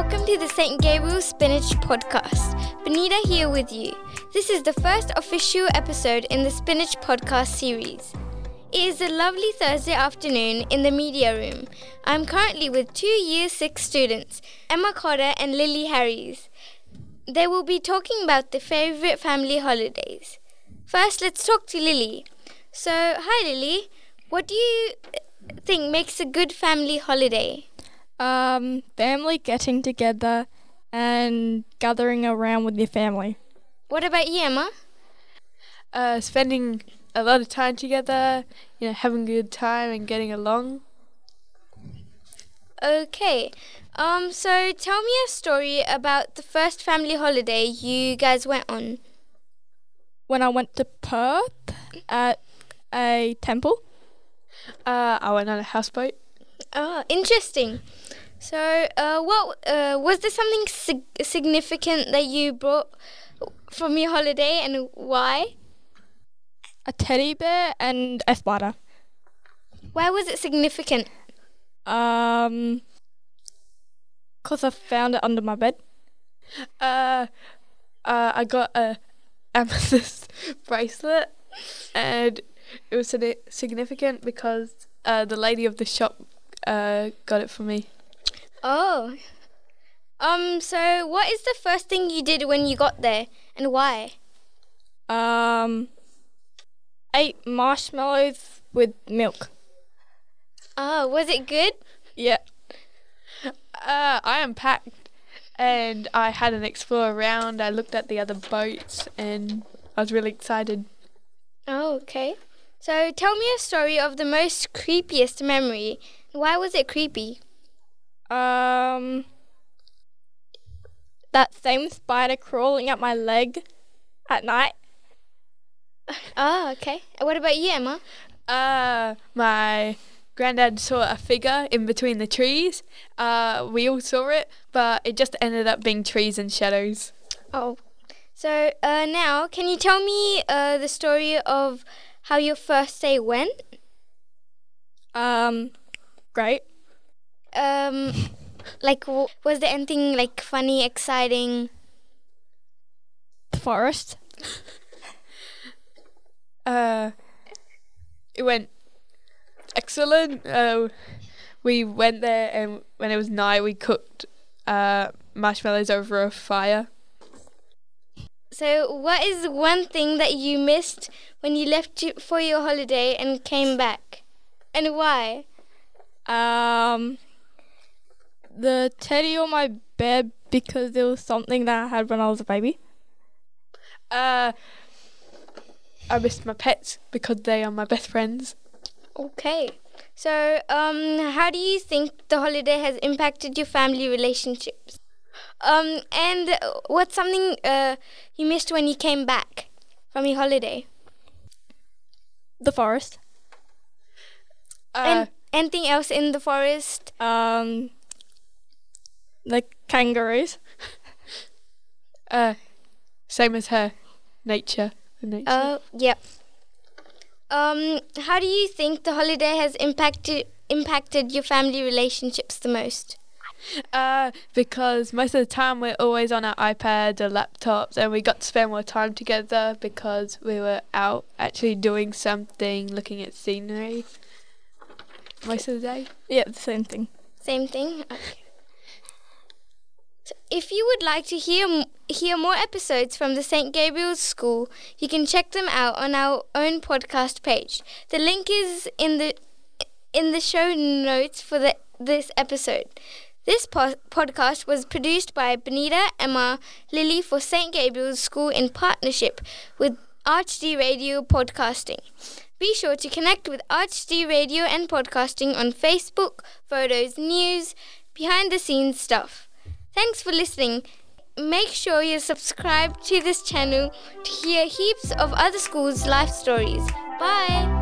St. Gabriel Spinach podcast. Benita here with you. This is the first official episode in the Spinach podcast series. It is a lovely Thursday afternoon in the media room. I'm currently with two year six students, Emma Cotter and Lily Harries. They will be talking about their favorite family holidays. First, let's talk to Lily. So, hi Lily. What do you think makes a good family holiday? Um, family getting together and gathering around with your family. What about you, Emma? Uh, spending a lot of time together, you know, having a good time and getting along. Okay. Um, so tell me a story about the first family holiday you guys went on. When I went to Perth at a temple, Uh, I went on a houseboat. Oh, interesting. So, uh, what uh, was there something sig- significant that you brought from your holiday, and why? a teddy bear, and a spider. Why was it significant? Um, cause I found it under my bed. Uh, uh, I got a amethyst bracelet, and it was significant because uh, the lady of the shop uh, got it for me. Oh. Um. So, what is the first thing you did when you got there, and why? Um, ate marshmallows with milk. Oh, was it good? Yeah. Uh, I unpacked, and I had an explore around. I looked at the other boats, and I was really excited. Oh, okay. So, tell me a story of the most creepiest memory. Why was it creepy? Um, that same spider crawling up my leg at night. Oh, okay. What about you, Emma? Uh, my granddad saw a figure in between the trees. Uh, we all saw it, but it just ended up being trees and shadows. Oh. So, uh, now, can you tell me uh, the story of how your first day went? Um, great. Um, like, w- was there anything like funny, exciting? The forest. Uh, it went excellent. Uh, we went there, and when it was night, we cooked uh, marshmallows over a fire. So, what is one thing that you missed when you left you- for your holiday and came back? And why? Um, the teddy on my bed because it was something that I had when I was a baby. Uh, I missed my pets because they are my best friends. Okay. So, um, how do you think the holiday has impacted your family relationships? Um, and what's something uh, you missed when you came back from your holiday? The forest. Uh, and anything else in the forest? Um, the kangaroos. uh, same as her, nature. the nature. Oh, yep. Um, how do you think the holiday has impacted impacted your family relationships the most? Uh, because most of the time we're always on our iPads or laptops, and we got to spend more time together because we were out actually doing something, looking at scenery most of the day. Yeah, the same thing. Same thing. Okay. If you would like to hear hear more episodes from the St. Gabriel's School, you can check them out on our own podcast page. The link is in the in the show notes for the, this episode. This po- podcast was produced by Benita Emma Lily for St. Gabriel's School in partnership with ArchD Radio Podcasting. Be sure to connect with ArchD Radio and Podcasting on Facebook, photos, news, behind the scenes stuff. Thanks for listening. Make sure you subscribe to this channel to hear heaps of other schools' life stories. Bye!